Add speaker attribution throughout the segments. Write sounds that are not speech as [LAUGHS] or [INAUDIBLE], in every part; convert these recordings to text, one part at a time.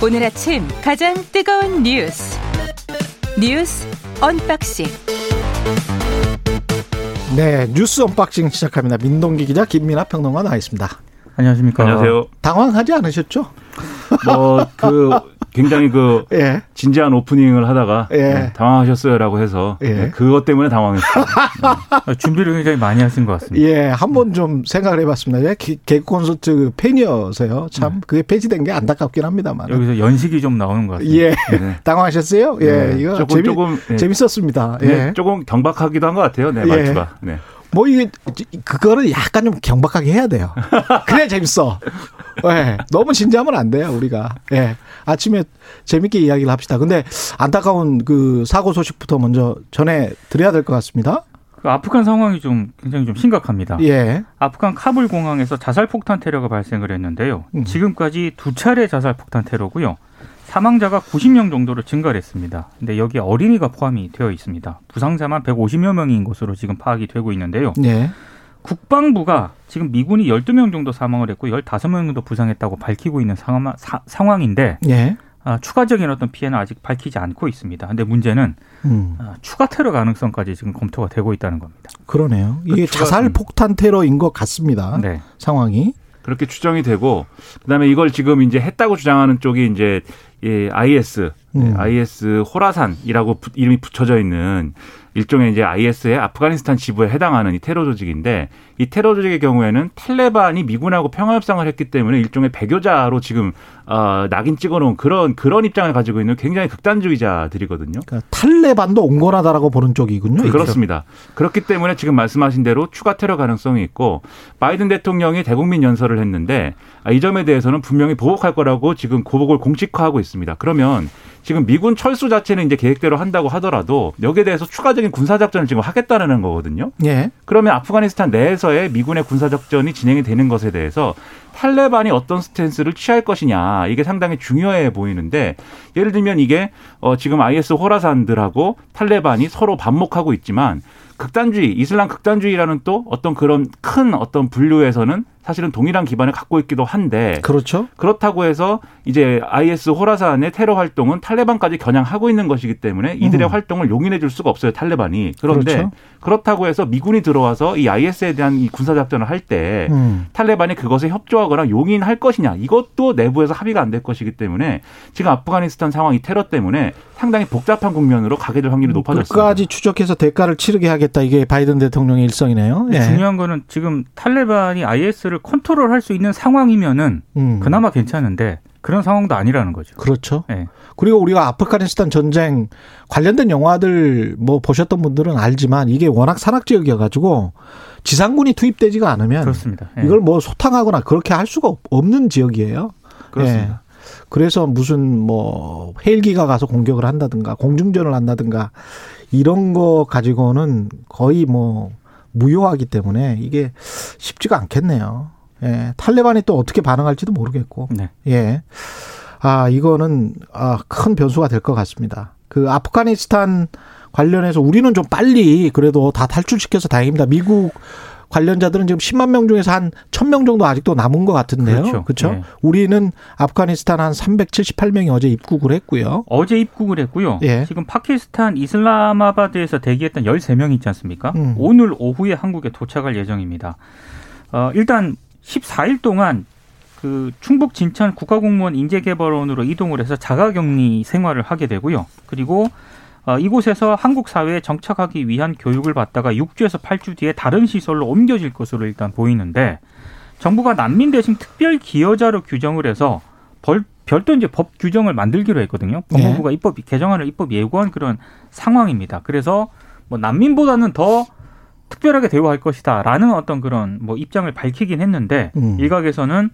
Speaker 1: 오늘 아침 가장 뜨거운 뉴스 뉴스 언박싱
Speaker 2: 네 뉴스 언박싱 시작합니다. 민동기 기자 김민아 평론가 나와 있습니다.
Speaker 3: 안녕하십니까.
Speaker 4: 안녕하세요.
Speaker 2: 당황하지 않으셨죠?
Speaker 4: 뭐그 굉장히 그 [LAUGHS]
Speaker 2: 예.
Speaker 4: 진지한 오프닝을 하다가
Speaker 2: 예.
Speaker 4: 네, 당황하셨어요라고 해서
Speaker 2: 예.
Speaker 4: 네, 그것 때문에 당황했어요.
Speaker 3: 아, 준비를 굉장히 많이 하신 것 같습니다.
Speaker 2: 예, 한번 좀 생각을 해봤습니다. 예, 개- 개그 콘서트 팬이어서요. 참 그게 폐지된 게 안타깝긴 합니다만.
Speaker 3: 여기서 연식이 좀 나오는 것 같습니다.
Speaker 2: 예,
Speaker 4: 네. [LAUGHS]
Speaker 2: 당황하셨어요? 예,
Speaker 4: 네,
Speaker 2: 이거
Speaker 4: 조금
Speaker 2: 재미,
Speaker 4: 조금 네.
Speaker 2: 재밌었습니다. 예.
Speaker 4: 네, 조금 경박하기도 한 것 같아요. 네,
Speaker 2: 예.
Speaker 4: 말투가. 네.
Speaker 2: 뭐 이게 그거를 약간 좀 경박하게 해야 돼요. 그래 재밌어. 예. 너무 진지하면 안 돼요, 우리가. 예. 아침에 재밌게 이야기를 합시다. 근데 안타까운 그 사고 소식부터 먼저 전해 드려야 될 것 같습니다.
Speaker 3: 그 아프간 상황이 좀 굉장히 좀 심각합니다.
Speaker 2: 예.
Speaker 3: 아프간 카불 공항에서 자살 폭탄 테러가 발생을 했는데요.
Speaker 2: 음.
Speaker 3: 지금까지 두 차례 자살 폭탄 테러고요. 사망자가 90명 정도로 증가를 했습니다. 근데 여기에 어린이가 포함이 되어 있습니다. 부상자만 150여 명인 것으로 지금 파악이 되고 있는데요.
Speaker 2: 예.
Speaker 3: 국방부가 지금 미군이 12명 정도 사망을 했고 15명 정도 부상했다고 밝히고 있는 상황, 사- 상황인데
Speaker 2: 예.
Speaker 3: 아, 추가적인 어떤 피해는 아직 밝히지 않고 있습니다. 근데 문제는
Speaker 2: 음.
Speaker 3: 아, 추가 테러 가능성까지 지금 검토가 되고 있다는 겁니다.
Speaker 2: 그러네요. 이게
Speaker 4: 그 추가-
Speaker 2: 자살 폭탄 테러인 것 같습니다.
Speaker 3: 네.
Speaker 2: 상황이.
Speaker 4: 그렇게 추정이 되고 그다음에 이걸 지금 이제 했다고 주장하는 쪽이 이제 예, IS,
Speaker 2: 음.
Speaker 4: IS 호라산이라고 부- 이름이 붙여져 있는 일종의 이제 IS의 아프가니스탄 지부에 해당하는 이 테러 조직인데 이 테러 조직의 경우에는 탈레반이 미군하고 평화 협상을 했기 때문에 일종의 배교자로 지금 어, 낙인 찍어놓은 그런 그런 입장을 가지고 있는 굉장히 극단주의자들이거든요.
Speaker 2: 그러니까 탈레반도 온건하다라고 보는 쪽이군요. 이게.
Speaker 4: 그렇습니다. 그렇기 때문에 지금 말씀하신 대로 추가 테러 가능성이 있고 바이든 대통령이 대국민 연설을 했는데 아, 이 점에 대해서는 분명히 보복할 거라고 지금 고복을 공식화하고 있습니다. 그러면 지금 미군 철수 자체는 이제 계획대로 한다고 하더라도 여기에 대해서 추가적인 군사 작전을 지금 하겠다는 거거든요.
Speaker 2: 예.
Speaker 4: 그러면 아프가니스탄 내에서의 미군의 군사 작전이 진행이 되는 것에 대해서 탈레반이 어떤 스탠스를 취할 것이냐 이게 상당히 중요해 보이는데 예를 들면 이게 어 지금 IS 호라산들하고 탈레반이 서로 반목하고 있지만 극단주의 이슬람 극단주의라는 또 어떤 그런 큰 어떤 분류에서는 사실은 동일한 기반을 갖고 있기도 한데
Speaker 2: 그렇죠.
Speaker 4: 그렇다고 해서 이제 IS 호라산의 테러 활동은 탈레반까지 겨냥하고 있는 것이기 때문에 이들의
Speaker 2: 음.
Speaker 4: 활동을 용인해 줄 수가 없어요 탈레반이 그런데
Speaker 2: 그렇죠.
Speaker 4: 그렇다고 해서 미군이 들어와서 이 IS에 대한 이 군사 작전을 할때
Speaker 2: 음.
Speaker 4: 탈레반이 그것에 협조하거나 용인할 것이냐 이것도 내부에서 합의가 안 될 것이기 때문에 지금 아프가니스탄 상황 이 테러 때문에 상당히 복잡한 국면으로 가게 될 확률이 높아졌습니다.
Speaker 2: 끝까지 추적해서 대가를 치르게 하겠다. 이게 바이든 대통령의 일성이네요. 예.
Speaker 3: 중요한 거는 지금 탈레반이 IS 를 컨트롤할 수 있는 상황이면은
Speaker 2: 음.
Speaker 3: 그나마 괜찮은데 그런 상황도 아니라는 거죠.
Speaker 2: 그렇죠.
Speaker 3: 예.
Speaker 2: 그리고 우리가 아프가니스탄 전쟁 관련된 영화들 뭐 보셨던 분들은 알지만 이게 워낙 산악 지역이어 가지고 지상군이 투입되지가 않으면
Speaker 3: 그렇습니다. 예.
Speaker 2: 이걸 뭐 소탕하거나 그렇게 할 수가 없- 없는 지역이에요.
Speaker 4: 그렇습니다.
Speaker 2: 예. 그래서 무슨 뭐 헬기가 가서 공격을 한다든가 공중전을 한다든가 이런 거 가지고는 거의 뭐 무효하기 때문에 이게 쉽지가 않겠네요. 예. 탈레반이 또 어떻게 반응할지도 모르겠고.
Speaker 3: 네.
Speaker 2: 예. 아, 이거는 아, 큰 변수가 될 것 같습니다. 그 아프가니스탄 관련해서 우리는 좀 빨리 그래도 다 탈출시켜서 다행입니다. 미국 관련자들은 지금 10만 명 중에서 한 1000명 정도 아직도 남은 것 같은데요.
Speaker 3: 그렇죠.
Speaker 2: 그렇죠?
Speaker 3: 네.
Speaker 2: 우리는 아프가니스탄 한 378명이 어제 입국을 했고요.
Speaker 3: 어제 입국을 했고요.
Speaker 2: 예.
Speaker 3: 지금 파키스탄 이슬라마바드에서 대기했던 13명 있지 않습니까?
Speaker 2: 음.
Speaker 3: 오늘 오후에 한국에 도착할 예정입니다. 어, 일단 14일 동안 그 충북 진천 국가공무원 인재개발원으로 이동을 해서 자가격리 생활을 하게 되고요. 그리고 어, 이곳에서 한국 사회에 정착하기 위한 교육을 받다가 6주에서 8주 뒤에 다른 시설로 옮겨질 것으로 일단 보이는데 정부가 난민 대신 특별 기여자로 규정을 해서 벌, 별도 이제 법 규정을 만들기로 했거든요. 법무부가 입법 개정안을 입법 예고한 그런 상황입니다. 그래서 뭐 난민보다는 더 특별하게 대우할 것이다라는 어떤 그런 뭐 입장을 밝히긴 했는데
Speaker 2: 음.
Speaker 3: 일각에서는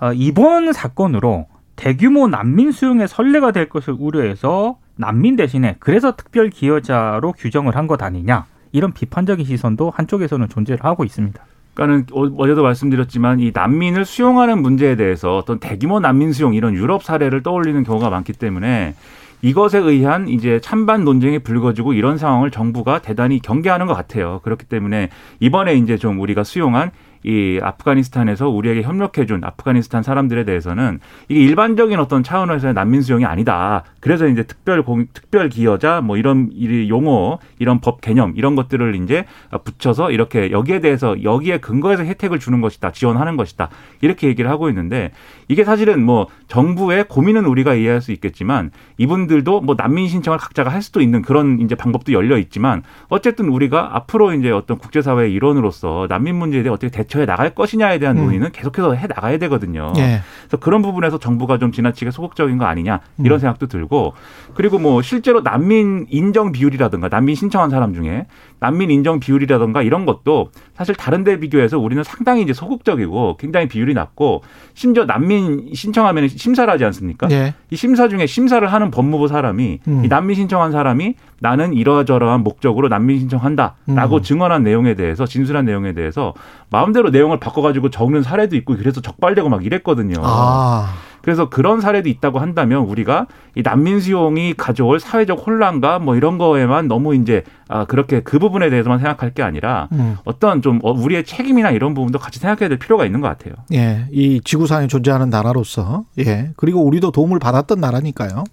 Speaker 3: 어, 이번 사건으로 대규모 난민 수용의 선례가 될 것을 우려해서 난민 대신에 그래서 특별 기여자로 규정을 한 것 아니냐 이런 비판적인 시선도 한쪽에서는 존재를 하고 있습니다.
Speaker 4: 그러니까는 어- 어제도 말씀드렸지만 이 난민을 수용하는 문제에 대해서 어떤 대규모 난민 수용 이런 유럽 사례를 떠올리는 경우가 많기 때문에 이것에 의한 이제 찬반 논쟁이 불거지고 이런 상황을 정부가 대단히 경계하는 것 같아요. 그렇기 때문에 이번에 이제 좀 우리가 수용한 이 아프가니스탄에서 우리에게 협력해준 아프가니스탄 사람들에 대해서는 이게 일반적인 어떤 차원에서의 난민 수용이 아니다. 그래서 이제 특별 공, 특별 기여자 뭐 이런 용어, 이런 법 개념 이런 것들을 이제 붙여서 이렇게 여기에 대해서 여기에 근거해서 혜택을 주는 것이다, 지원하는 것이다 이렇게 얘기를 하고 있는데 이게 사실은 뭐 정부의 고민은 우리가 이해할 수 있겠지만 이분들도 뭐 난민 신청을 각자가 할 수도 있는 그런 이제 방법도 열려 있지만 어쨌든 우리가 앞으로 이제 어떤 국제사회의 일원으로서 난민 문제에 대해 어떻게 대 처해 나갈 것이냐에 대한 음. 논의는 계속해서 해 나가야 되거든요. 예. 그래서 그런 부분에서 정부가 좀 지나치게 소극적인 거 아니냐 이런 음. 생각도 들고 그리고 뭐 실제로 난민 인정 비율이라든가 난민 신청한 사람 중에 난민 인정 비율이라든가 이런 것도 사실 다른 데 비교해서 우리는 상당히 이제 소극적이고 굉장히 비율이 낮고 심지어 난민 신청하면 심사를 하지 않습니까? 예. 이 심사 중에 심사를 하는 법무부 사람이 음. 이 난민 신청한 사람이 나는 이러저러한 목적으로 난민 신청한다라고 음. 증언한 내용에 대해서 진술한 내용에 대해서 마음대로 내용을 바꿔가지고 적는 사례도 있고 그래서 적발되고 막 이랬거든요. 아. 그래서 그런 사례도 있다고 한다면 우리가 이 난민 수용이 가져올 사회적 혼란과 뭐 이런 거에만 너무 이제 아 그렇게 그 부분에 대해서만 생각할 게 아니라 음. 어떤 좀 어, 우리의 책임이나 이런 부분도 같이 생각해야 될 필요가 있는 것 같아요.
Speaker 2: 예, 이 지구상에 존재하는 나라로서 예 그리고 우리도 도움을 받았던 나라니까요.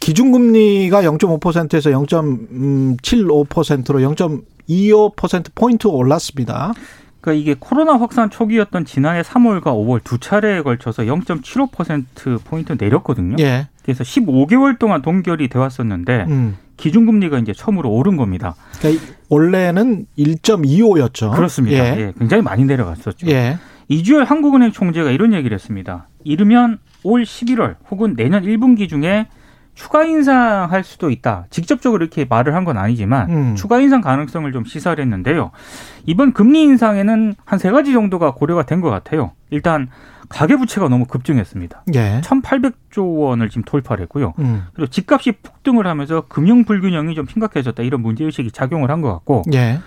Speaker 2: 기준금리가 0.5%에서 0.75%로 0.25% 포인트 올랐습니다.
Speaker 3: 그러니까 이게 코로나 확산 초기였던 지난해 3월과 5월 두 차례에 걸쳐서 0.75% 포인트 내렸거든요. 예. 그래서 15개월 동안 동결이 돼 왔었는데 음. 기준금리가 이제 처음으로 오른 겁니다.
Speaker 2: 그러니까 원래는 1.25였죠.
Speaker 3: 그렇습니다. 예. 예. 굉장히 많이 내려갔었죠. 예. 이주열 한국은행 총재가 이런 얘기를 했습니다. 이르면 올 11월 혹은 내년 1분기 중에 추가 인상할 수도 있다. 직접적으로 이렇게 말을 한 건 아니지만 음. 추가 인상 가능성을 좀 시사를 했는데요. 이번 금리 인상에는 한 세 가지 정도가 고려가 된 것 같아요. 일단 가계 부채가 너무 급증했습니다. 예. 1,800조 원을 지금 돌파를 했고요. 음. 그리고 집값이 폭등을 하면서 금융 불균형이 좀 심각해졌다. 이런 문제 의식이 작용을 한 것 같고 예.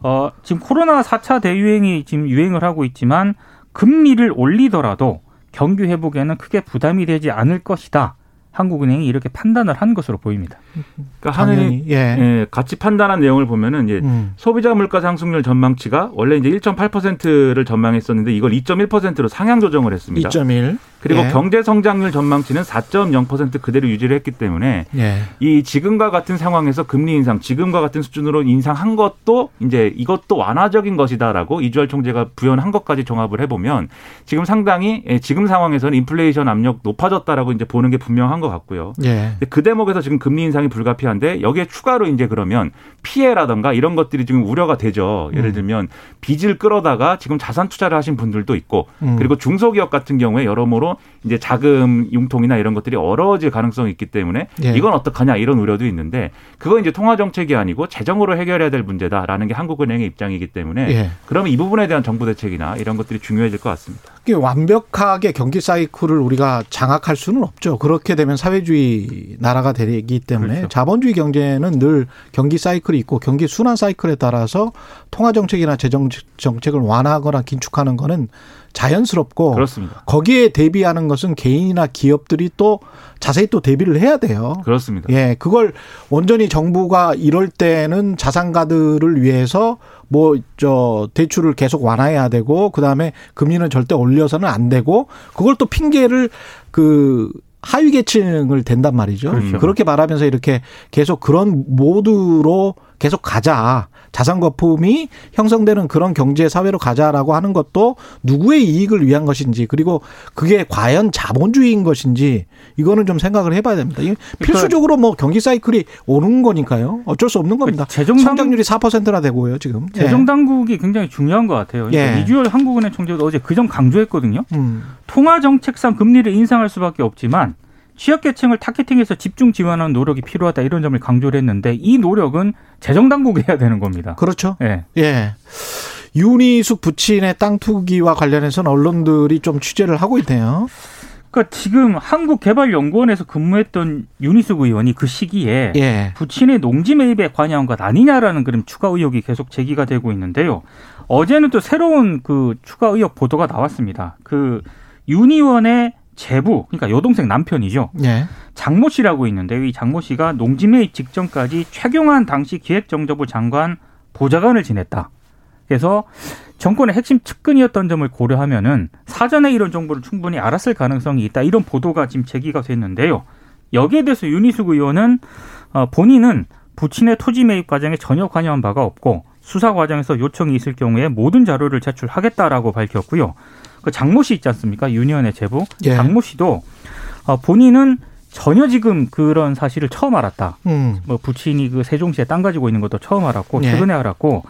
Speaker 3: 어, 지금 코로나 4차 대유행이 지금 유행을 하고 있지만 금리를 올리더라도 경기 회복에는 크게 부담이 되지 않을 것이다. 한국은행이 이렇게 판단을 한 것으로 보입니다.
Speaker 4: 그러니까 하는 예. 예. 같이 판단한 내용을 보면은 이제 음. 소비자 물가 상승률 전망치가 원래 이제 1.8%를 전망했었는데 이걸 2.1%로 상향 조정을 했습니다.
Speaker 2: 2.1.
Speaker 4: 그리고 예. 경제 성장률 전망치는 4.0% 그대로 유지를 했기 때문에 예. 이 지금과 같은 상황에서 금리 인상, 지금과 같은 수준으로 인상한 것도 이제 이것도 완화적인 것이다라고 이주열 총재가 부연한 것까지 종합을 해보면 지금 상당히 예, 지금 상황에서는 인플레이션 압력 높아졌다라고 이제 보는 게 분명한 것 같고요. 예. 그 대목에서 지금 금리 인상이 불가피한데 여기에 추가로 이제 그러면 피해라든가 이런 것들이 지금 우려가 되죠. 예를 음. 들면 빚을 끌어다가 지금 자산 투자를 하신 분들도 있고 음. 그리고 중소기업 같은 경우에 여러모로 이제 자금 융통이나 이런 것들이 어려워질 가능성이 있기 때문에 예. 이건 어떡하냐 이런 우려도 있는데 그거 이제 통화 정책이 아니고 재정으로 해결해야 될 문제다라는 게 한국은행의 입장이기 때문에 예. 그러면 이 부분에 대한 정부 대책이나 이런 것들이 중요해질 것 같습니다.
Speaker 2: 완벽하게 경기 사이클을 우리가 장악할 수는 없죠. 그렇게 되면 사회주의 나라가 되기 때문에 그렇죠. 자본주의 경제는 늘 경기 사이클이 있고 경기 순환 사이클에 따라서 통화 정책이나 재정 정책을 완화하거나 긴축하는 거는 자연스럽고 그렇습니다. 거기에 대비하는 것은 개인이나 기업들이 또 자세히 또 대비를 해야 돼요.
Speaker 4: 그렇습니다.
Speaker 2: 예, 그걸 온전히 정부가 이럴 때는 자산가들을 위해서 뭐 저 대출을 계속 완화해야 되고 그다음에 금리는 절대 올려서는 안 되고 그걸 또 핑계를 그 하위 계층을 댄단 말이죠. 그렇죠. 그렇게 말하면서 이렇게 계속 그런 모드로 계속 가자. 자산 거품이 형성되는 그런 경제 사회로 가자라고 하는 것도 누구의 이익을 위한 것인지 그리고 그게 과연 자본주의인 것인지 이거는 좀 생각을 해봐야 됩니다. 그러니까 필수적으로 뭐 경기 사이클이 오는 거니까요. 어쩔 수 없는 겁니다. 재정 성장률이 4%나 되고요 지금.
Speaker 3: 예. 재정 당국이 굉장히 중요한 것 같아요. 그러니까 예. 이주열 한국은행 총재도 어제 그 점 강조했거든요. 음. 통화 정책상 금리를 인상할 수밖에 없지만 취약계층을 타겟팅해서 집중 지원하는 노력이 필요하다 이런 점을 강조를 했는데 이 노력은 재정당국이 해야 되는 겁니다.
Speaker 2: 그렇죠. 예. 예. 윤희숙 부친의 땅 투기와 관련해서는 언론들이 좀 취재를 하고 있네요.
Speaker 3: 그러니까 지금 한국개발연구원에서 근무했던 윤희숙 의원이 그 시기에 예. 부친의 농지 매입에 관여한 것 아니냐라는 그런 추가 의혹이 계속 제기가 되고 있는데요. 어제는 또 새로운 그 추가 의혹 보도가 나왔습니다. 그 윤 의원의 제부, 그러니까 여동생 남편이죠. 네. 장모 씨라고 있는데 이 장모 씨가 농지 매입 직전까지 최경환 당시 기획정보부 장관 보좌관을 지냈다. 그래서 정권의 핵심 측근이었던 점을 고려하면은 사전에 이런 정보를 충분히 알았을 가능성이 있다. 이런 보도가 지금 제기가 됐는데요. 여기에 대해서 윤희숙 의원은 어, 본인은 부친의 토지 매입 과정에 전혀 관여한 바가 없고 수사 과정에서 요청이 있을 경우에 모든 자료를 제출하겠다라고 밝혔고요. 그 장모 씨 있지 않습니까? 유니언의 제부.
Speaker 2: 예.
Speaker 3: 장모 씨도 어, 본인은 전혀 지금 그런 사실을 처음 알았다.
Speaker 2: 음.
Speaker 3: 뭐 부친이 그 세종시에 땅 가지고 있는 것도 처음 알았고
Speaker 2: 예.
Speaker 3: 최근에 알았고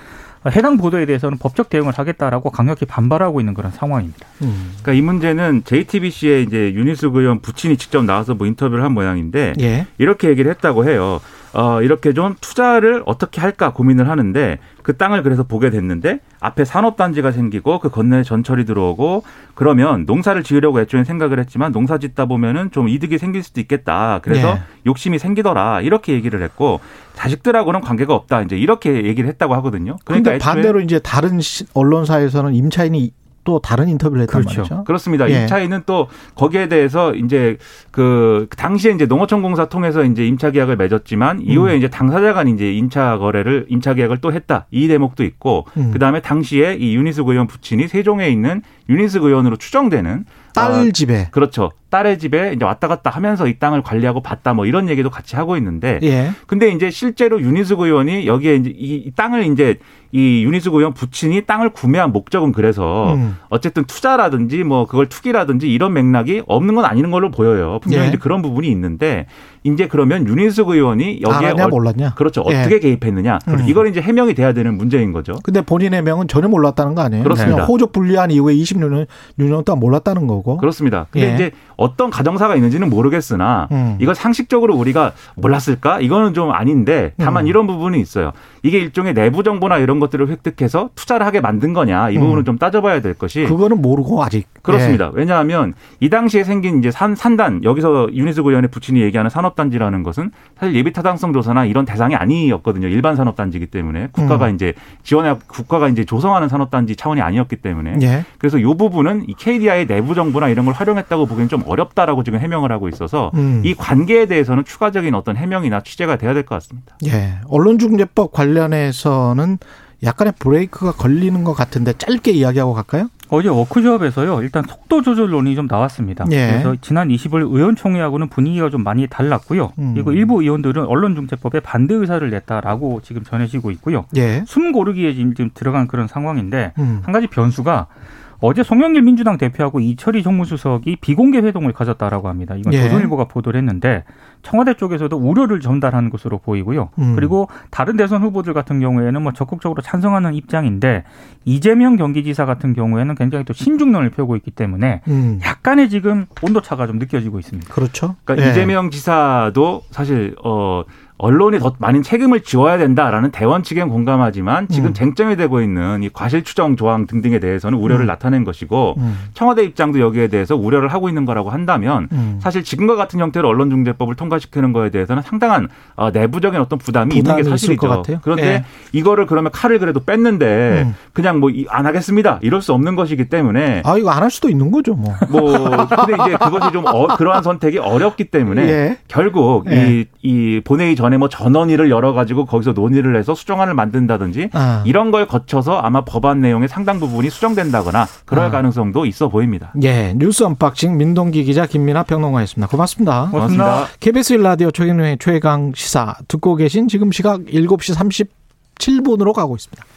Speaker 3: 어, 해당 보도에 대해서는 법적 대응을 하겠다라고 강력히 반발하고 있는 그런 상황입니다.
Speaker 2: 음.
Speaker 4: 그러니까 이 문제는 JTBC의 이제 윤희숙 의원 부친이 직접 나와서 뭐 인터뷰를 한 모양인데
Speaker 2: 예.
Speaker 4: 이렇게 얘기를 했다고 해요. 어, 이렇게 좀 투자를 어떻게 할까 고민을 하는데 그 땅을 그래서 보게 됐는데 앞에 산업단지가 생기고 그 건너에 전철이 들어오고 그러면 농사를 지으려고 애초에 생각을 했지만 농사 짓다 보면은 좀 이득이 생길 수도 있겠다. 그래서
Speaker 2: 네.
Speaker 4: 욕심이 생기더라. 이렇게 얘기를 했고 자식들하고는 관계가 없다. 이제 이렇게 얘기를 했다고 하거든요.
Speaker 2: 그런데
Speaker 4: 그러니까
Speaker 2: 반대로 이제 다른 시- 언론사에서는 임차인이 또 다른 인터뷰를 했단
Speaker 3: 그렇죠.
Speaker 2: 말이죠.
Speaker 4: 그렇습니다.
Speaker 2: 예.
Speaker 4: 임차인은 또 거기에 대해서 이제 그 당시에 이제 농어촌공사 통해서 이제 임차 계약을 맺었지만
Speaker 2: 음.
Speaker 4: 이후에 이제 당사자 간 이제 임차 거래를 임차 계약을 또 했다. 이 대목도 있고
Speaker 2: 음.
Speaker 4: 그다음에 당시에 이 유니스 의원 부친이 세종에 있는 윤희숙 의원으로 추정되는
Speaker 2: 딸
Speaker 4: 어,
Speaker 2: 집에.
Speaker 4: 그렇죠. 딸의 집에 이제 왔다 갔다 하면서 이 땅을 관리하고 봤다 뭐 이런 얘기도 같이 하고 있는데
Speaker 2: 예.
Speaker 4: 근데 이제 실제로 윤희숙 의원이 여기에 이제 이, 이 땅을 이제 이 윤희숙 의원 부친이 땅을 구매한 목적은 그래서
Speaker 2: 음.
Speaker 4: 어쨌든 투자라든지 뭐 그걸 투기라든지 이런 맥락이 없는 건 아닌 걸로 보여요. 분명히
Speaker 2: 예.
Speaker 4: 이제 그런 부분이 있는데 이제 그러면 윤희숙 의원이 여기에
Speaker 2: 알았냐
Speaker 4: 어-
Speaker 2: 몰랐냐.
Speaker 4: 그렇죠.
Speaker 2: 예.
Speaker 4: 어떻게 개입했느냐.
Speaker 2: 음.
Speaker 4: 이걸 이제 해명이 돼야 되는 문제인 거죠.
Speaker 2: 근데 본인의 명은 전혀 몰랐다는 거 아니에요?
Speaker 4: 그렇습니다.
Speaker 2: 호적 분리한 이후에 20년 년 동안 몰랐다는 거고.
Speaker 4: 그렇습니다. 근데
Speaker 2: 예.
Speaker 4: 이제 어떤 가정사가 있는지는 모르겠으나
Speaker 2: 음.
Speaker 4: 이걸 상식적으로 우리가 몰랐을까? 이거는 좀 아닌데 다만
Speaker 2: 음.
Speaker 4: 이런 부분이 있어요. 이게 일종의 내부 정보나 이런 것들을 획득해서 투자를 하게 만든 거냐? 이 부분은
Speaker 2: 음.
Speaker 4: 좀 따져봐야 될 것이
Speaker 2: 그거는 모르고 아직.
Speaker 4: 그렇습니다. 왜냐하면 이 당시에 생긴 이제 산, 산단, 여기서 윤희숙 의원의 부친이 얘기하는 산업단지라는 것은 사실 예비 타당성 조사나 이런 대상이 아니었거든요. 일반 산업단지이기 때문에 국가가
Speaker 2: 음.
Speaker 4: 이제 지원해, 국가가 이제 조성하는 산업단지 차원이 아니었기 때문에
Speaker 2: 예. 예.
Speaker 4: 그래서 이 부분은 이 KDI의 내부 정보나 이런 걸 활용했다고 보기엔 좀 어렵다라고 지금 해명을 하고 있어서
Speaker 2: 음.
Speaker 4: 이 관계에 대해서는 추가적인 어떤 해명이나 취재가 돼야 될 것 같습니다.
Speaker 2: 예. 언론중재법 관련해서는 약간의 브레이크가 걸리는 것 같은데 짧게 이야기하고 갈까요?
Speaker 3: 어제 워크숍에서요. 일단 속도 조절론이 좀 나왔습니다.
Speaker 2: 예.
Speaker 3: 그래서 지난 20일 의원총회하고는 분위기가 좀 많이 달랐고요.
Speaker 2: 음.
Speaker 3: 그리고 일부 의원들은 언론중재법에 반대 의사를 냈다라고 지금 전해지고 있고요.
Speaker 2: 예.
Speaker 3: 숨 고르기에 지금 들어간 그런 상황인데
Speaker 2: 음.
Speaker 3: 한 가지 변수가 어제 송영길 민주당 대표하고 이철희 정무수석이 비공개 회동을 가졌다라고 합니다. 이건
Speaker 2: 예.
Speaker 3: 조선일보가 보도를 했는데 청와대 쪽에서도 우려를 전달한 것으로 보이고요.
Speaker 2: 음.
Speaker 3: 그리고 다른 대선 후보들 같은 경우에는 뭐 적극적으로 찬성하는 입장인데 이재명 경기지사 같은 경우에는 굉장히 또 신중론을 펴고 있기 때문에
Speaker 2: 음.
Speaker 3: 약간의 지금 온도차가 좀 느껴지고 있습니다.
Speaker 2: 그렇죠.
Speaker 4: 그러니까
Speaker 2: 예.
Speaker 4: 이재명 지사도 사실 어 언론이 더 많은 책임을 지워야 된다라는 대원 측엔 공감하지만 지금
Speaker 2: 음.
Speaker 4: 쟁점이 되고 있는 이 과실 추정 조항 등등에 대해서는 우려를
Speaker 2: 음.
Speaker 4: 나타낸 것이고
Speaker 2: 음.
Speaker 4: 청와대 입장도 여기에 대해서 우려를 하고 있는 거라고 한다면
Speaker 2: 음.
Speaker 4: 사실 지금과 같은 형태로 언론중재법을 통과시키는 거에 대해서는 상당한 어, 내부적인 어떤 부담이 있는 게 사실이죠.
Speaker 2: 같아요.
Speaker 4: 그런데
Speaker 2: 예.
Speaker 4: 이거를 그러면 칼을 그래도 뺐는데
Speaker 2: 음.
Speaker 4: 그냥 뭐 안 하겠습니다 이럴 수 없는 것이기 때문에
Speaker 2: 아 이거 안 할 수도 있는 거죠, 뭐.
Speaker 4: 뭐 근데 이제 그것이 좀 어, 그러한 선택이 어렵기 때문에
Speaker 2: 예.
Speaker 4: 결국
Speaker 2: 예.
Speaker 4: 이, 이 본회의 전에 뭐 전원위를 열어 가지고 거기서 논의를 해서 수정안을 만든다든지
Speaker 2: 아.
Speaker 4: 이런 걸 거쳐서 아마 법안 내용의 상당 부분이 수정된다거나 그럴
Speaker 2: 아.
Speaker 4: 가능성도 있어 보입니다.
Speaker 2: 예, 뉴스 언박싱 민동기 기자 김민아 평론가였습니다. 고맙습니다.
Speaker 3: 고맙습니다.
Speaker 2: KBS 일라디오 최경영의 최강 시사 듣고 계신 지금 시각 7시 37분으로 가고 있습니다.